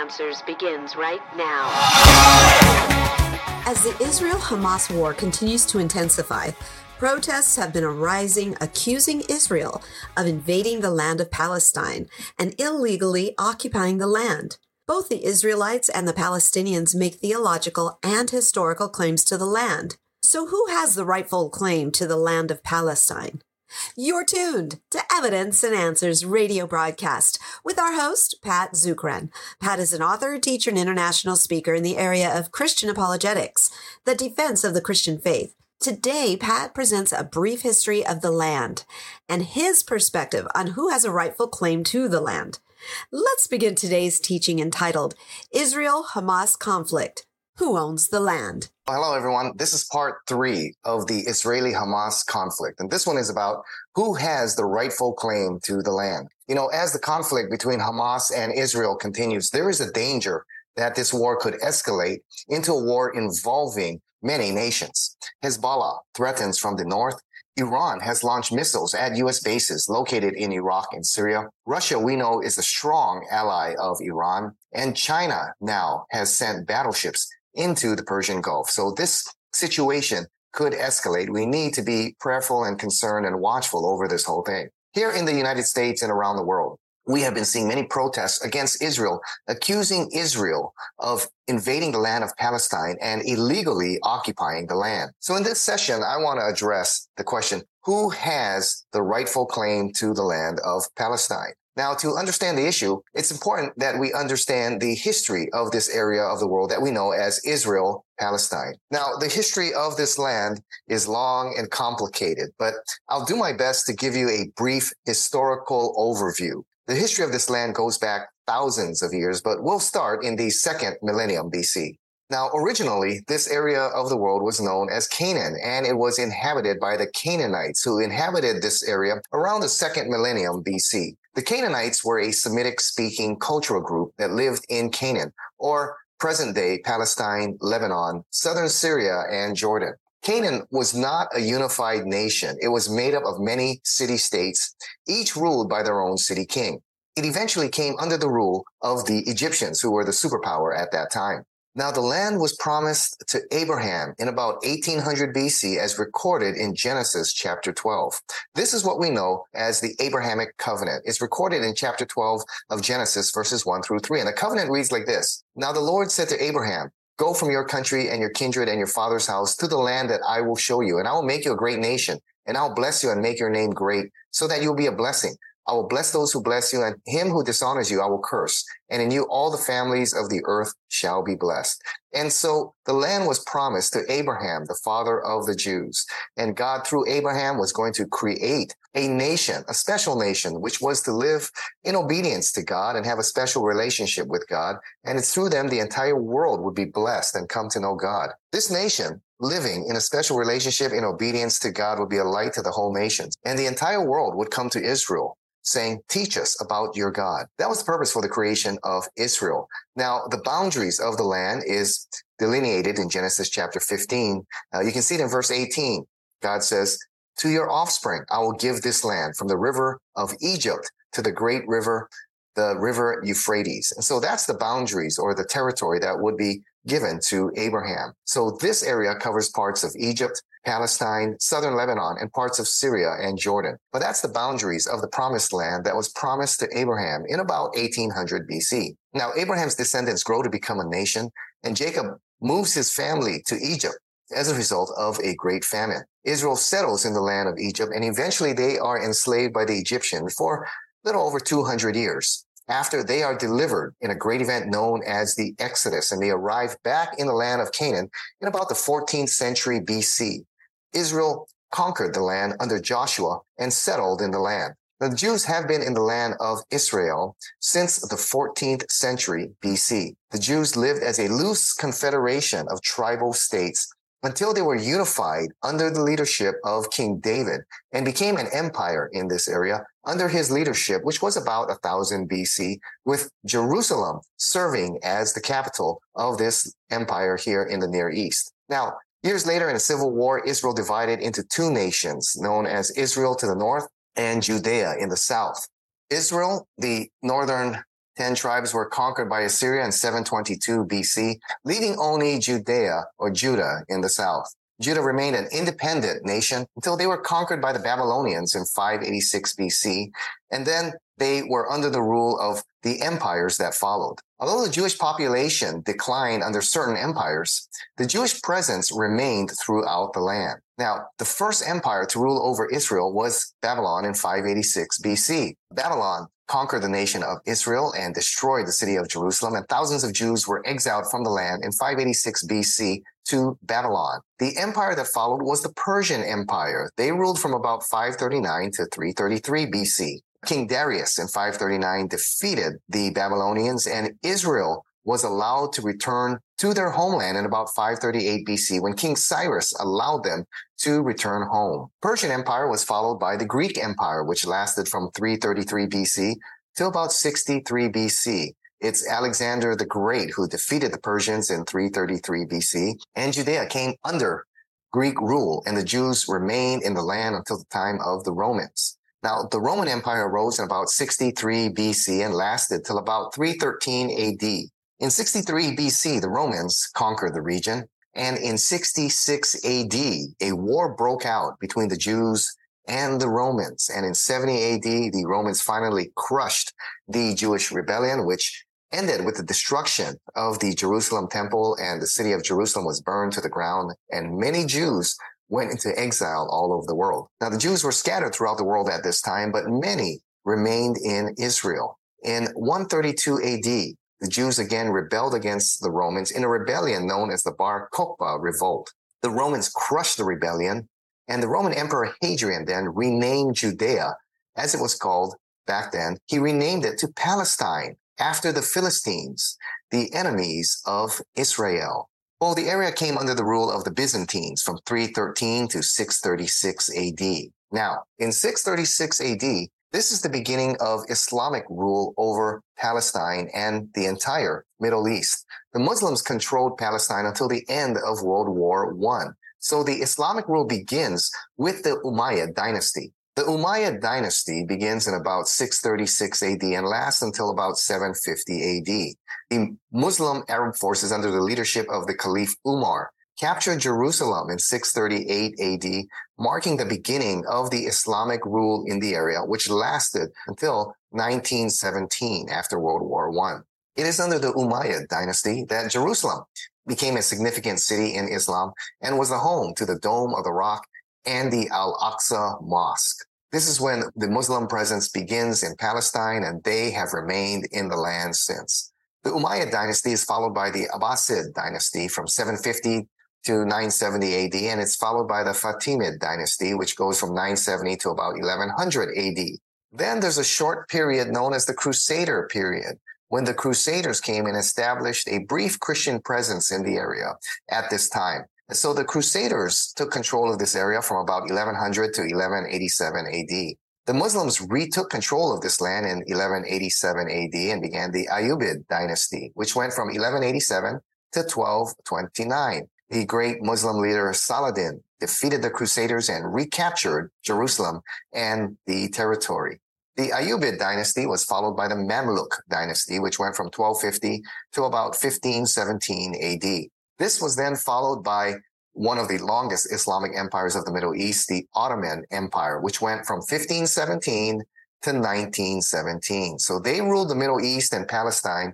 Answers begins right now. As the Israel Hamas war continues to intensify, protests have been arising accusing Israel of invading the land of Palestine and illegally occupying the land. Both the Israelites and the Palestinians make theological and historical claims to the land. So, who has the rightful claim to the land of Palestine? You're tuned to Evidence and Answers radio broadcast with our host, Pat Zukeran. Pat is an author, teacher, and international speaker in the area of Christian apologetics, the defense of the Christian faith. Today, Pat presents a brief history of the land and his perspective on who has a rightful claim to the land. Let's begin today's teaching entitled Israel Hamas Conflict Who Owns the Land? Hello, everyone. This is part three of the Israeli Hamas conflict. And this one is about who has the rightful claim to the land. You know, as the conflict between Hamas and Israel continues, there is a danger that this war could escalate into a war involving many nations. Hezbollah threatens from the north. Iran has launched missiles at U.S. bases located in Iraq and Syria. Russia, we know, is a strong ally of Iran. And China now has sent battleships into the Persian Gulf. So this situation could escalate. We need to be prayerful and concerned and watchful over this whole thing. Here in the United States and around the world, we have been seeing many protests against Israel, accusing Israel of invading the land of Palestine and illegally occupying the land. So in this session, I want to address the question, who has the rightful claim to the land of Palestine? Now, to understand the issue, it's important that we understand the history of this area of the world that we know as Israel, Palestine. Now, the history of this land is long and complicated, but I'll do my best to give you a brief historical overview. The history of this land goes back thousands of years, but we'll start in the second millennium BC. Now, originally, this area of the world was known as Canaan, and it was inhabited by the Canaanites who inhabited this area around the second millennium BC. The Canaanites were a Semitic speaking cultural group that lived in Canaan, or present day Palestine, Lebanon, southern Syria, and Jordan. Canaan was not a unified nation. It was made up of many city states, each ruled by their own city king. It eventually came under the rule of the Egyptians, who were the superpower at that time. Now, the land was promised to Abraham in about 1800 BC as recorded in Genesis chapter 12. This is what we know as the Abrahamic covenant. It's recorded in chapter 12 of Genesis verses 1 through 3. And the covenant reads like this. Now the Lord said to Abraham, Go from your country and your kindred and your father's house to the land that I will show you, and I will make you a great nation, and I'll bless you and make your name great, so that you'll be a blessing. I will bless those who bless you, and him who dishonors you, I will curse. And in you, all the families of the earth shall be blessed. And so the land was promised to Abraham, the father of the Jews. And God, through Abraham, was going to create a nation, a special nation, which was to live in obedience to God and have a special relationship with God. And it's through them the entire world would be blessed and come to know God. This nation living in a special relationship in obedience to God would be a light to the whole nations. And the entire world would come to Israel saying, teach us about your God. That was the purpose for the creation of Israel. Now, the boundaries of the land is delineated in Genesis chapter 15. Uh, you can see it in verse 18. God says, to your offspring, I will give this land from the river of Egypt to the great river, the river Euphrates. And so that's the boundaries or the territory that would be given to Abraham. So this area covers parts of Egypt, Palestine, southern Lebanon, and parts of Syria and Jordan. But that's the boundaries of the promised land that was promised to Abraham in about 1800 BC. Now, Abraham's descendants grow to become a nation, and Jacob moves his family to Egypt as a result of a great famine. Israel settles in the land of Egypt, and eventually they are enslaved by the Egyptians for a little over 200 years after they are delivered in a great event known as the Exodus, and they arrive back in the land of Canaan in about the 14th century BC. Israel conquered the land under Joshua and settled in the land. The Jews have been in the land of Israel since the 14th century BC. The Jews lived as a loose confederation of tribal states until they were unified under the leadership of King David and became an empire in this area under his leadership, which was about 1000 BC, with Jerusalem serving as the capital of this empire here in the Near East. Now, years later in a civil war, Israel divided into two nations known as Israel to the north and Judea in the south. Israel, the northern Ten tribes were conquered by Assyria in 722 BC, leaving only Judea or Judah in the south. Judah remained an independent nation until they were conquered by the Babylonians in 586 BC, and then they were under the rule of the empires that followed. Although the Jewish population declined under certain empires, the Jewish presence remained throughout the land. Now, the first empire to rule over Israel was Babylon in 586 BC. Babylon conquered the nation of Israel and destroyed the city of Jerusalem, and thousands of Jews were exiled from the land in 586 BC to Babylon. The empire that followed was the Persian Empire. They ruled from about 539 to 333 BC. King Darius in 539 defeated the Babylonians and Israel was allowed to return to their homeland in about 538 BC when King Cyrus allowed them to return home. Persian Empire was followed by the Greek Empire, which lasted from 333 BC to about 63 BC. It's Alexander the Great who defeated the Persians in 333 BC, and Judea came under Greek rule, and the Jews remained in the land until the time of the Romans. Now, the Roman Empire arose in about 63 BC and lasted till about 313 AD. In 63 BC, the Romans conquered the region, and in 66 AD, a war broke out between the Jews and the Romans. And in 70 AD, the Romans finally crushed the Jewish rebellion, which ended with the destruction of the Jerusalem temple and the city of Jerusalem was burned to the ground and many Jews went into exile all over the world. Now the Jews were scattered throughout the world at this time, but many remained in Israel. In 132 AD, the Jews again rebelled against the Romans in a rebellion known as the Bar Kokhba revolt. The Romans crushed the rebellion and the Roman Emperor Hadrian then renamed Judea as it was called back then. He renamed it to Palestine after the Philistines, the enemies of Israel. Well, the area came under the rule of the Byzantines from 313 to 636 AD. Now, in 636 AD, this is the beginning of Islamic rule over Palestine and the entire Middle East. The Muslims controlled Palestine until the end of World War I. So the Islamic rule begins with the Umayyad dynasty. The Umayyad dynasty begins in about 636 AD and lasts until about 750 AD. The Muslim Arab forces under the leadership of the Caliph Umar captured Jerusalem in 638 AD, marking the beginning of the Islamic rule in the area, which lasted until 1917 after World War I. It is under the Umayyad dynasty that Jerusalem became a significant city in Islam and was the home to the Dome of the Rock and the Al-Aqsa Mosque. This is when the Muslim presence begins in Palestine and they have remained in the land since. The Umayyad dynasty is followed by the Abbasid dynasty from 750 to 970 AD, and it's followed by the Fatimid dynasty, which goes from 970 to about 1100 AD. Then there's a short period known as the Crusader period, when the Crusaders came and established a brief Christian presence in the area at this time. So the Crusaders took control of this area from about 1100 to 1187 AD. The Muslims retook control of this land in 1187 AD and began the Ayyubid dynasty, which went from 1187 to 1229. The great Muslim leader Saladin defeated the Crusaders and recaptured Jerusalem and the territory. The Ayyubid dynasty was followed by the Mamluk dynasty, which went from 1250 to about 1517 AD. This was then followed by one of the longest Islamic empires of the Middle East, the Ottoman Empire, which went from 1517 to 1917. So they ruled the Middle East and Palestine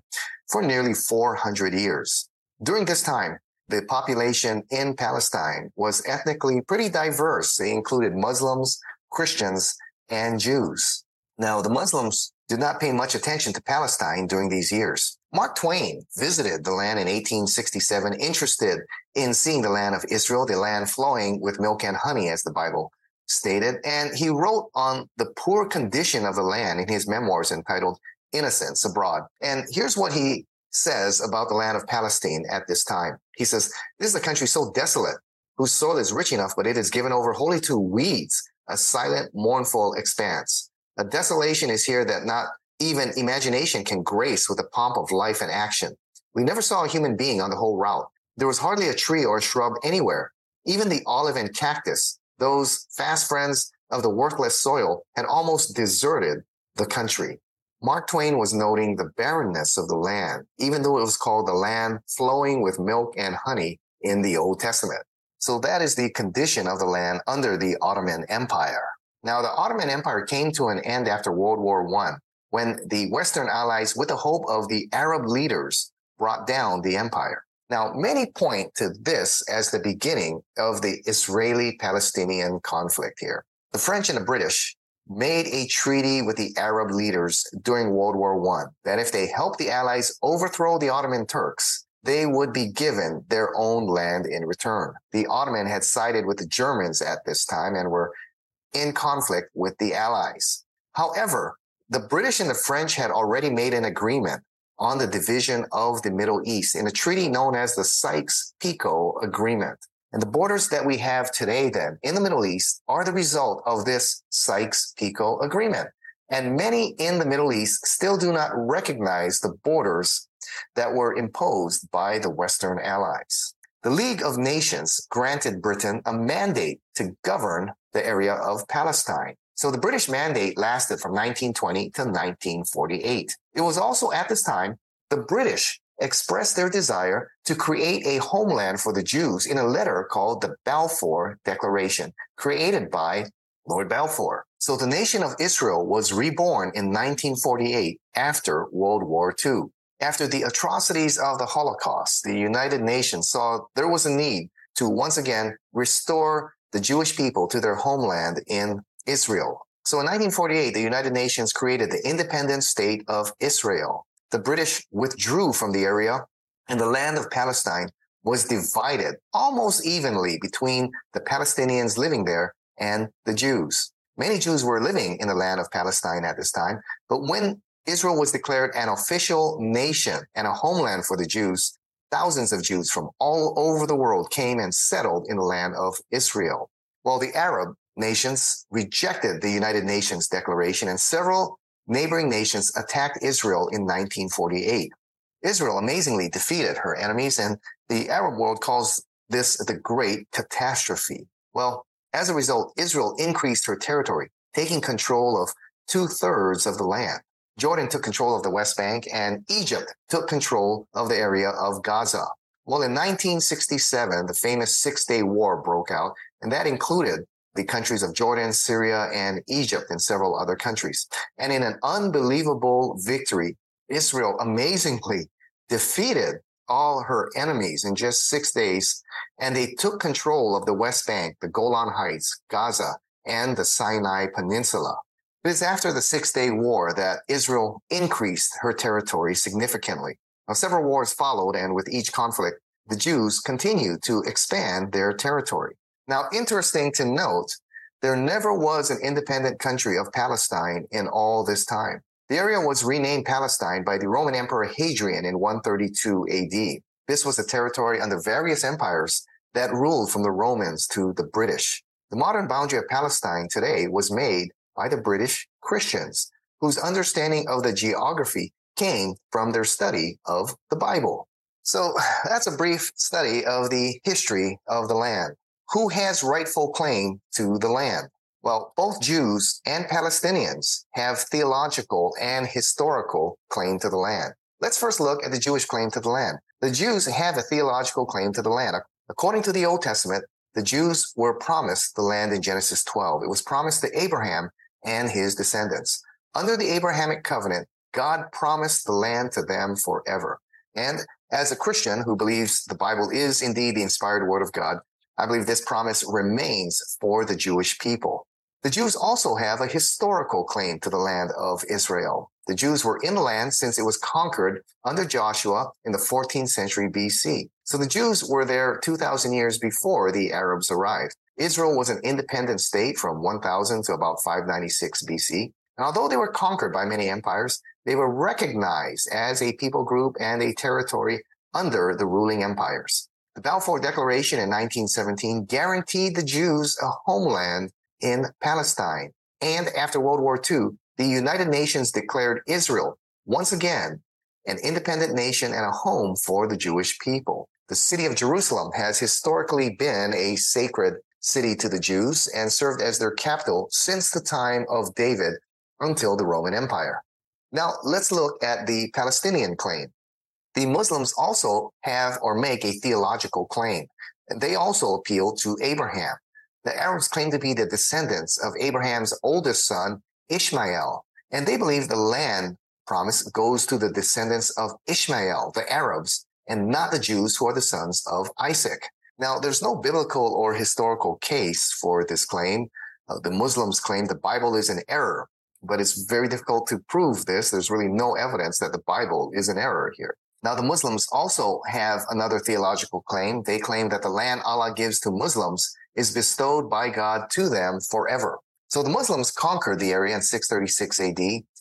for nearly 400 years. During this time, the population in Palestine was ethnically pretty diverse. They included Muslims, Christians, and Jews. Now, the Muslims did not pay much attention to Palestine during these years. Mark Twain visited the land in 1867, interested in seeing the land of Israel, the land flowing with milk and honey, as the Bible stated. And he wrote on the poor condition of the land in his memoirs entitled Innocents Abroad. And here's what he says about the land of Palestine at this time. He says, This is a country so desolate, whose soil is rich enough, but it is given over wholly to weeds, a silent, mournful expanse. A desolation is here that not even imagination can grace with the pomp of life and action. We never saw a human being on the whole route. There was hardly a tree or a shrub anywhere. Even the olive and cactus, those fast friends of the worthless soil, had almost deserted the country. Mark Twain was noting the barrenness of the land, even though it was called the land flowing with milk and honey in the Old Testament. So that is the condition of the land under the Ottoman Empire. Now, the Ottoman Empire came to an end after World War I when the Western allies, with the hope of the Arab leaders, brought down the empire. Now, many point to this as the beginning of the Israeli Palestinian conflict here. The French and the British made a treaty with the Arab leaders during World War I that if they helped the Allies overthrow the Ottoman Turks, they would be given their own land in return. The Ottoman had sided with the Germans at this time and were in conflict with the Allies. However, the British and the French had already made an agreement on the division of the Middle East in a treaty known as the Sykes-Picot Agreement. And the borders that we have today then in the Middle East are the result of this Sykes-Picot Agreement. And many in the Middle East still do not recognize the borders that were imposed by the Western allies. The League of Nations granted Britain a mandate to govern the area of Palestine. So the British mandate lasted from 1920 to 1948. It was also at this time the British expressed their desire to create a homeland for the Jews in a letter called the Balfour Declaration, created by Lord Balfour. So the nation of Israel was reborn in 1948 after World War II. After the atrocities of the Holocaust, the United Nations saw there was a need to once again restore the Jewish people to their homeland in Israel. So in 1948, the United Nations created the independent state of Israel. The British withdrew from the area and the land of Palestine was divided almost evenly between the Palestinians living there and the Jews. Many Jews were living in the land of Palestine at this time, but when Israel was declared an official nation and a homeland for the Jews, thousands of Jews from all over the world came and settled in the land of Israel. While the Arab nations rejected the United Nations declaration and several neighboring nations attacked Israel in 1948. Israel amazingly defeated her enemies and the Arab world calls this the great catastrophe. Well, as a result, Israel increased her territory, taking control of two thirds of the land. Jordan took control of the West Bank and Egypt took control of the area of Gaza. Well, in 1967, the famous Six Day War broke out, and that included the countries of Jordan, Syria, and Egypt, and several other countries. And in an unbelievable victory, Israel amazingly defeated all her enemies in just six days, and they took control of the West Bank, the Golan Heights, Gaza, and the Sinai Peninsula. It is after the Six Day War that Israel increased her territory significantly. Now, several wars followed, and with each conflict, the Jews continued to expand their territory. Now, interesting to note, there never was an independent country of Palestine in all this time. The area was renamed Palestine by the Roman Emperor Hadrian in 132 AD. This was a territory under various empires that ruled from the Romans to the British. The modern boundary of Palestine today was made by the British Christians, whose understanding of the geography came from their study of the Bible. So that's a brief study of the history of the land. Who has rightful claim to the land? Well, both Jews and Palestinians have theological and historical claim to the land. Let's first look at the Jewish claim to the land. The Jews have a theological claim to the land. According to the Old Testament, the Jews were promised the land in Genesis 12. It was promised to Abraham and his descendants. Under the Abrahamic covenant, God promised the land to them forever. And as a Christian who believes the Bible is indeed the inspired word of God, I believe this promise remains for the Jewish people. The Jews also have a historical claim to the land of Israel. The Jews were in the land since it was conquered under Joshua in the 14th century BC. So the Jews were there 2,000 years before the Arabs arrived. Israel was an independent state from 1000 to about 596 BC. And although they were conquered by many empires, they were recognized as a people group and a territory under the ruling empires. The Balfour Declaration in 1917 guaranteed the Jews a homeland in Palestine. And after World War II, the United Nations declared Israel once again an independent nation and a home for the Jewish people. The city of Jerusalem has historically been a sacred city to the Jews and served as their capital since the time of David until the Roman Empire. Now, let's look at the Palestinian claim. The Muslims also have or make a theological claim. They also appeal to Abraham. The Arabs claim to be the descendants of Abraham's oldest son, Ishmael, and they believe the land promise goes to the descendants of Ishmael, the Arabs, and not the Jews who are the sons of Isaac. Now, there's no biblical or historical case for this claim. Uh, the Muslims claim the Bible is an error, but it's very difficult to prove this. There's really no evidence that the Bible is an error here. Now, the Muslims also have another theological claim. They claim that the land Allah gives to Muslims is bestowed by God to them forever. So the Muslims conquered the area in 636 AD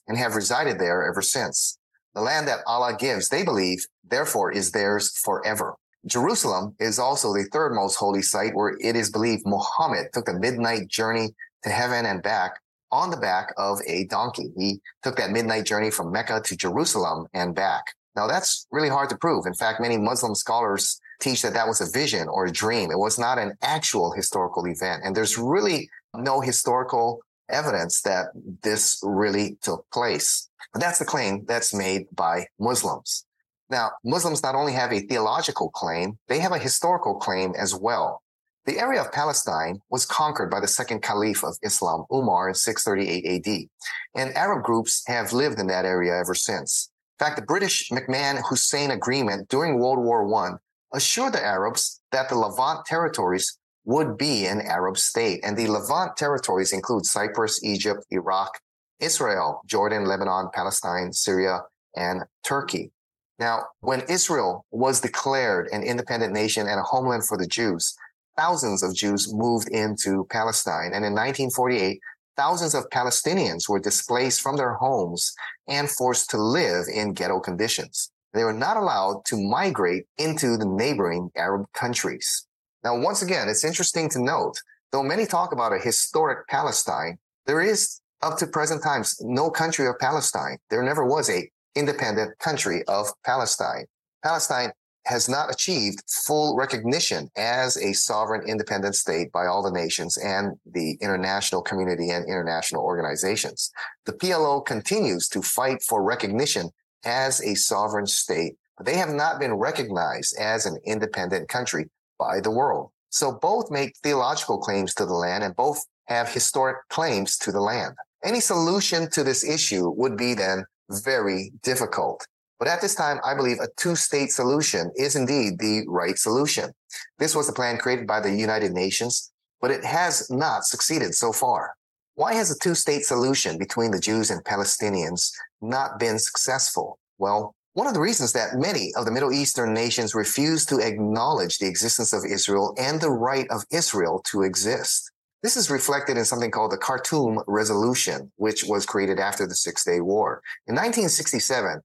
and have resided there ever since. The land that Allah gives, they believe, therefore is theirs forever. Jerusalem is also the third most holy site where it is believed Muhammad took the midnight journey to heaven and back on the back of a donkey. He took that midnight journey from Mecca to Jerusalem and back. Now that's really hard to prove. In fact, many Muslim scholars teach that that was a vision or a dream. It was not an actual historical event. And there's really no historical evidence that this really took place. But that's the claim that's made by Muslims. Now, Muslims not only have a theological claim, they have a historical claim as well. The area of Palestine was conquered by the second caliph of Islam, Umar, in 638 AD, and Arab groups have lived in that area ever since. In fact, the British McMahon-Hussein agreement during World War I assured the Arabs that the Levant territories would be an Arab state, and the Levant territories include Cyprus, Egypt, Iraq, Israel, Jordan, Lebanon, Palestine, Syria, and Turkey. Now, when Israel was declared an independent nation and a homeland for the Jews, thousands of Jews moved into Palestine. And in 1948, thousands of Palestinians were displaced from their homes and forced to live in ghetto conditions. They were not allowed to migrate into the neighboring Arab countries. Now, once again, it's interesting to note, though many talk about a historic Palestine, there is up to present times no country of Palestine. There never was a independent country of Palestine. Palestine has not achieved full recognition as a sovereign independent state by all the nations and the international community and international organizations. The PLO continues to fight for recognition as a sovereign state, but they have not been recognized as an independent country by the world. So both make theological claims to the land and both have historic claims to the land. Any solution to this issue would be then very difficult. But at this time, I believe a two-state solution is indeed the right solution. This was the plan created by the United Nations, but it has not succeeded so far. Why has a two-state solution between the Jews and Palestinians not been successful? Well, one of the reasons that many of the Middle Eastern nations refuse to acknowledge the existence of Israel and the right of Israel to exist. This is reflected in something called the Khartoum Resolution, which was created after the Six Day War. In 1967,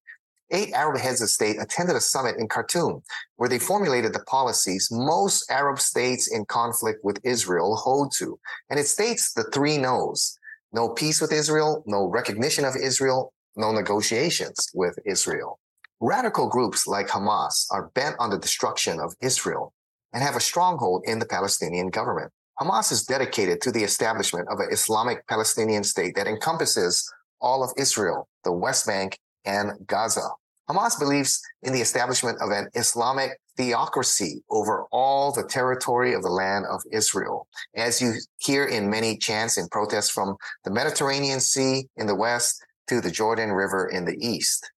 eight Arab heads of state attended a summit in Khartoum where they formulated the policies most Arab states in conflict with Israel hold to. And it states the three no's. No peace with Israel, no recognition of Israel, no negotiations with Israel. Radical groups like Hamas are bent on the destruction of Israel and have a stronghold in the Palestinian government. Hamas is dedicated to the establishment of an Islamic Palestinian state that encompasses all of Israel, the West Bank, and Gaza. Hamas believes in the establishment of an Islamic theocracy over all the territory of the land of Israel. As you hear in many chants and protests from the Mediterranean Sea in the west to the Jordan River in the east.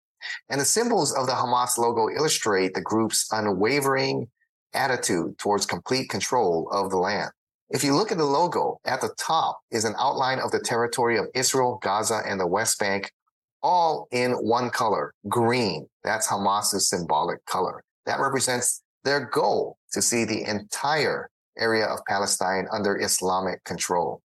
And the symbols of the Hamas logo illustrate the group's unwavering attitude towards complete control of the land. If you look at the logo at the top is an outline of the territory of Israel, Gaza, and the West Bank, all in one color, green. That's Hamas's symbolic color. That represents their goal to see the entire area of Palestine under Islamic control.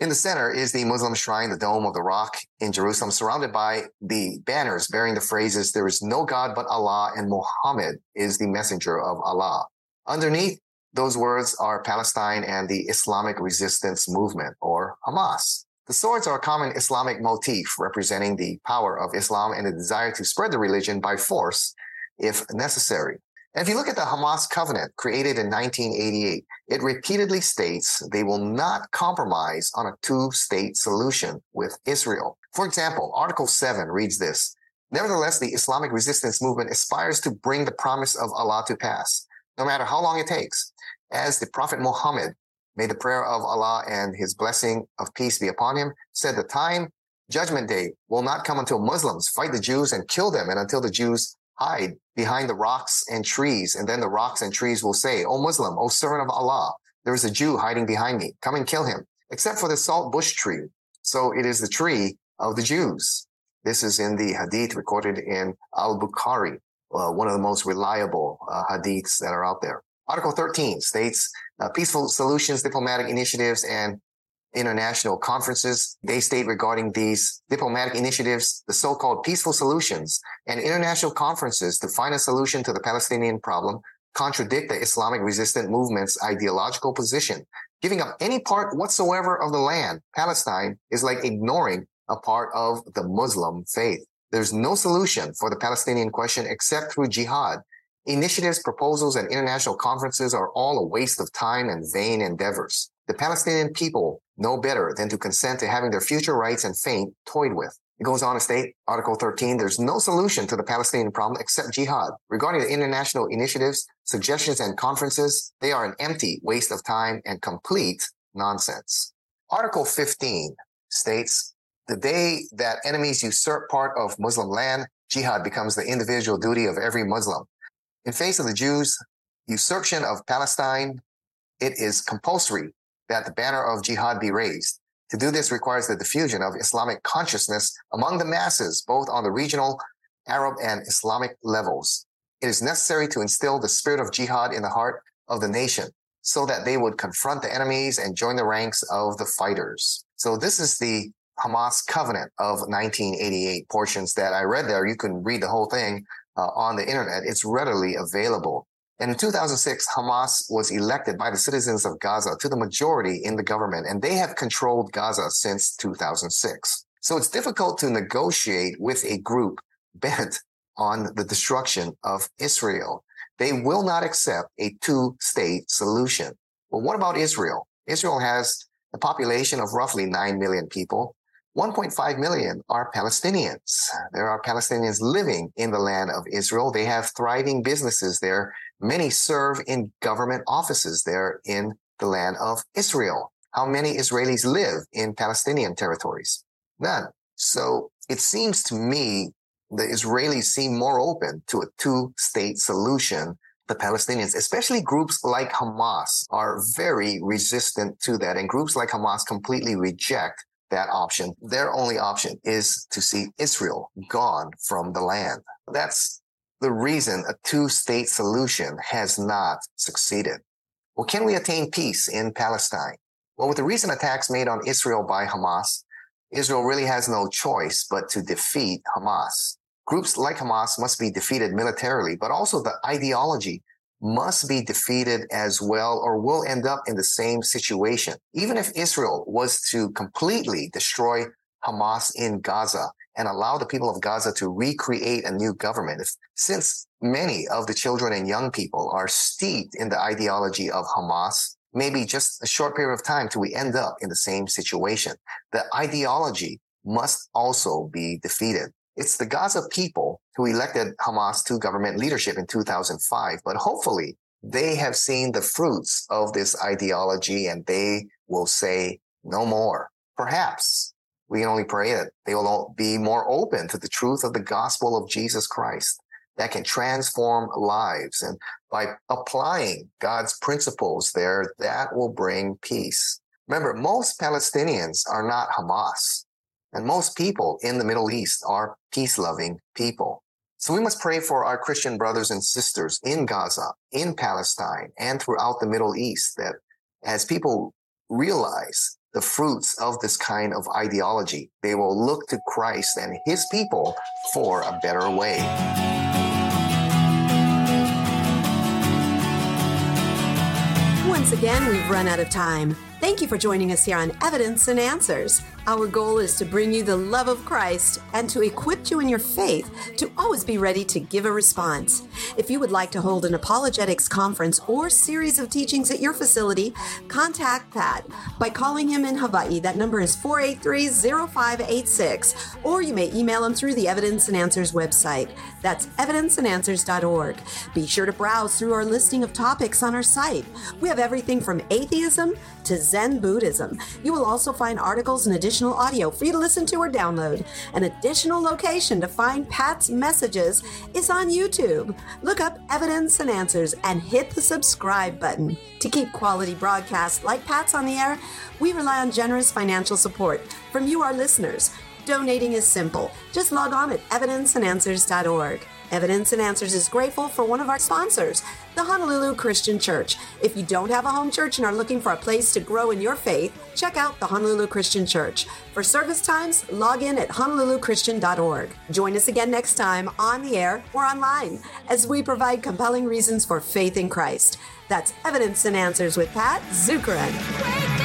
In the center is the Muslim shrine, the Dome of the Rock in Jerusalem, surrounded by the banners bearing the phrases, there is no God but Allah and Muhammad is the messenger of Allah. Underneath those words are Palestine and the Islamic Resistance Movement, or Hamas. The swords are a common Islamic motif representing the power of Islam and the desire to spread the religion by force if necessary. And if you look at the Hamas covenant created in 1988, it repeatedly states they will not compromise on a two state solution with Israel. For example, Article 7 reads this Nevertheless, the Islamic resistance movement aspires to bring the promise of Allah to pass, no matter how long it takes. As the Prophet Muhammad, may the prayer of Allah and his blessing of peace be upon him, said the time, judgment day, will not come until Muslims fight the Jews and kill them and until the Jews hide behind the rocks and trees. And then the rocks and trees will say, O Muslim, O servant of Allah, there is a Jew hiding behind me. Come and kill him, except for the salt bush tree. So it is the tree of the Jews. This is in the hadith recorded in Al-Bukhari, uh, one of the most reliable uh, hadiths that are out there. Article 13 states uh, peaceful solutions, diplomatic initiatives, and international conferences. They state regarding these diplomatic initiatives, the so-called peaceful solutions and international conferences to find a solution to the Palestinian problem contradict the Islamic resistant movement's ideological position. Giving up any part whatsoever of the land, Palestine, is like ignoring a part of the Muslim faith. There's no solution for the Palestinian question except through jihad. Initiatives, proposals, and international conferences are all a waste of time and vain endeavors. The Palestinian people know better than to consent to having their future rights and fate toyed with. It goes on to state, Article 13, there's no solution to the Palestinian problem except jihad. Regarding the international initiatives, suggestions, and conferences, they are an empty waste of time and complete nonsense. Article 15 states, the day that enemies usurp part of Muslim land, jihad becomes the individual duty of every Muslim. In face of the Jews' usurpation of Palestine, it is compulsory that the banner of jihad be raised. To do this requires the diffusion of Islamic consciousness among the masses, both on the regional, Arab, and Islamic levels. It is necessary to instill the spirit of jihad in the heart of the nation so that they would confront the enemies and join the ranks of the fighters. So this is the Hamas Covenant of 1988 portions that I read there. You can read the whole thing uh, on the internet. It's readily available. And in 2006, Hamas was elected by the citizens of Gaza to the majority in the government, and they have controlled Gaza since 2006. So it's difficult to negotiate with a group bent on the destruction of Israel. They will not accept a two state solution. Well, what about Israel? Israel has a population of roughly 9 million people. 1.5 million are Palestinians. There are Palestinians living in the land of Israel. They have thriving businesses there. Many serve in government offices there in the land of Israel. How many Israelis live in Palestinian territories? None. So it seems to me the Israelis seem more open to a two state solution. The Palestinians, especially groups like Hamas, are very resistant to that. And groups like Hamas completely reject that option. Their only option is to see Israel gone from the land. That's the reason a two state solution has not succeeded. Well, can we attain peace in Palestine? Well, with the recent attacks made on Israel by Hamas, Israel really has no choice but to defeat Hamas. Groups like Hamas must be defeated militarily, but also the ideology must be defeated as well or will end up in the same situation. Even if Israel was to completely destroy Hamas in Gaza and allow the people of Gaza to recreate a new government, if, since many of the children and young people are steeped in the ideology of Hamas, maybe just a short period of time till we end up in the same situation. The ideology must also be defeated. It's the Gaza people who elected Hamas to government leadership in 2005, but hopefully they have seen the fruits of this ideology and they will say no more. Perhaps we can only pray that they will be more open to the truth of the gospel of Jesus Christ that can transform lives. And by applying God's principles there, that will bring peace. Remember, most Palestinians are not Hamas. And most people in the Middle East are peace loving people. So we must pray for our Christian brothers and sisters in Gaza, in Palestine, and throughout the Middle East that as people realize the fruits of this kind of ideology, they will look to Christ and his people for a better way. Once again, we've run out of time. Thank you for joining us here on Evidence and Answers. Our goal is to bring you the love of Christ and to equip you in your faith to always be ready to give a response. If you would like to hold an apologetics conference or series of teachings at your facility, contact Pat by calling him in Hawaii. That number is 483 0586, or you may email him through the Evidence and Answers website. That's evidenceandanswers.org. Be sure to browse through our listing of topics on our site. We have everything from atheism to Zen Buddhism. You will also find articles and additional audio for you to listen to or download. An additional location to find Pat's messages is on YouTube. Look up Evidence and Answers and hit the subscribe button. To keep quality broadcasts like Pat's on the air, we rely on generous financial support from you, our listeners. Donating is simple. Just log on at evidenceandanswers.org. Evidence and Answers is grateful for one of our sponsors, the Honolulu Christian Church. If you don't have a home church and are looking for a place to grow in your faith, check out the Honolulu Christian Church. For service times, log in at honoluluchristian.org. Join us again next time on the air or online as we provide compelling reasons for faith in Christ. That's Evidence and Answers with Pat Zukeran.